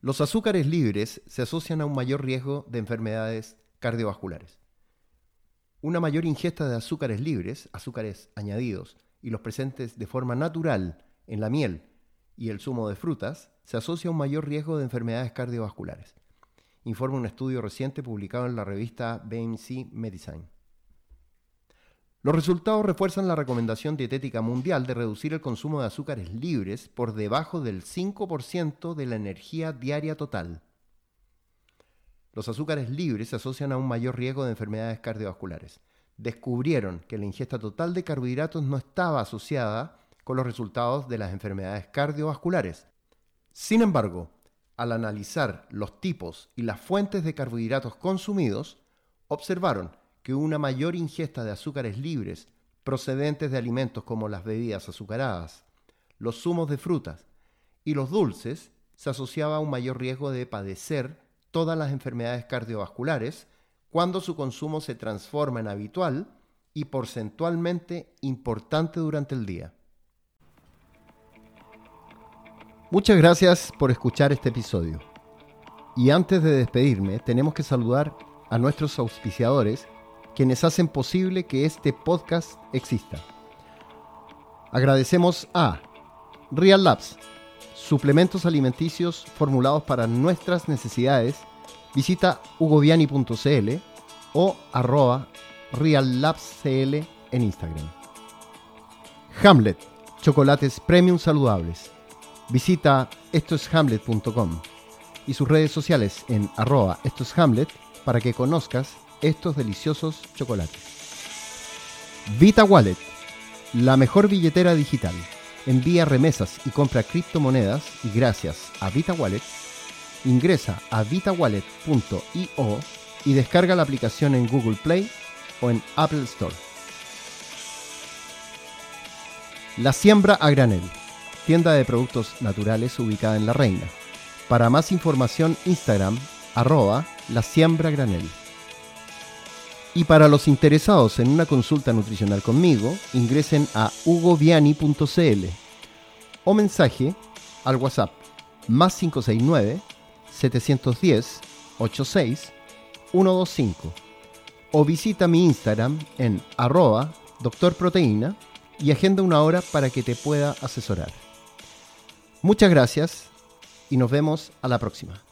Los azúcares libres se asocian a un mayor riesgo de enfermedades cardiovasculares. Una mayor ingesta de azúcares libres, azúcares añadidos, y los presentes de forma natural en la miel y el zumo de frutas, se asocia a un mayor riesgo de enfermedades cardiovasculares, informa un estudio reciente publicado en la revista BMC Medicine. Los resultados refuerzan la recomendación dietética mundial de reducir el consumo de azúcares libres por debajo del 5% de la energía diaria total. Los azúcares libres se asocian a un mayor riesgo de enfermedades cardiovasculares. Descubrieron que la ingesta total de carbohidratos no estaba asociada con los resultados de las enfermedades cardiovasculares. Sin embargo, al analizar los tipos y las fuentes de carbohidratos consumidos, observaron que una mayor ingesta de azúcares libres procedentes de alimentos como las bebidas azucaradas, los zumos de frutas y los dulces se asociaba a un mayor riesgo de padecer todas las enfermedades cardiovasculares cuando su consumo se transforma en habitual y porcentualmente importante durante el día. Muchas gracias por escuchar este episodio. Y antes de despedirme, tenemos que saludar a nuestros auspiciadores quienes hacen posible que este podcast exista. Agradecemos a Real Labs, suplementos alimenticios formulados para nuestras necesidades. Visita hugoviani.cl o arroba reallabscl en Instagram. Hamlet, chocolates premium saludables. Visita estoeshamlet.com y sus redes sociales en arroba estoeshamlet para que conozcas estos deliciosos chocolates. Vita Wallet, la mejor billetera digital. Envía remesas y compra criptomonedas y gracias a Vita Wallet, ingresa a vitawallet.io y descarga la aplicación en Google Play o en Apple Store. La Siembra a Granel, tienda de productos naturales ubicada en La Reina. Para más información, Instagram, arroba la siembra granel. Y para los interesados en una consulta nutricional conmigo, ingresen a hugoviani.cl o mensaje al WhatsApp más 569 710 86 125 o visita mi Instagram en arroba doctorproteína y agenda una hora para que te pueda asesorar. Muchas gracias y nos vemos a la próxima.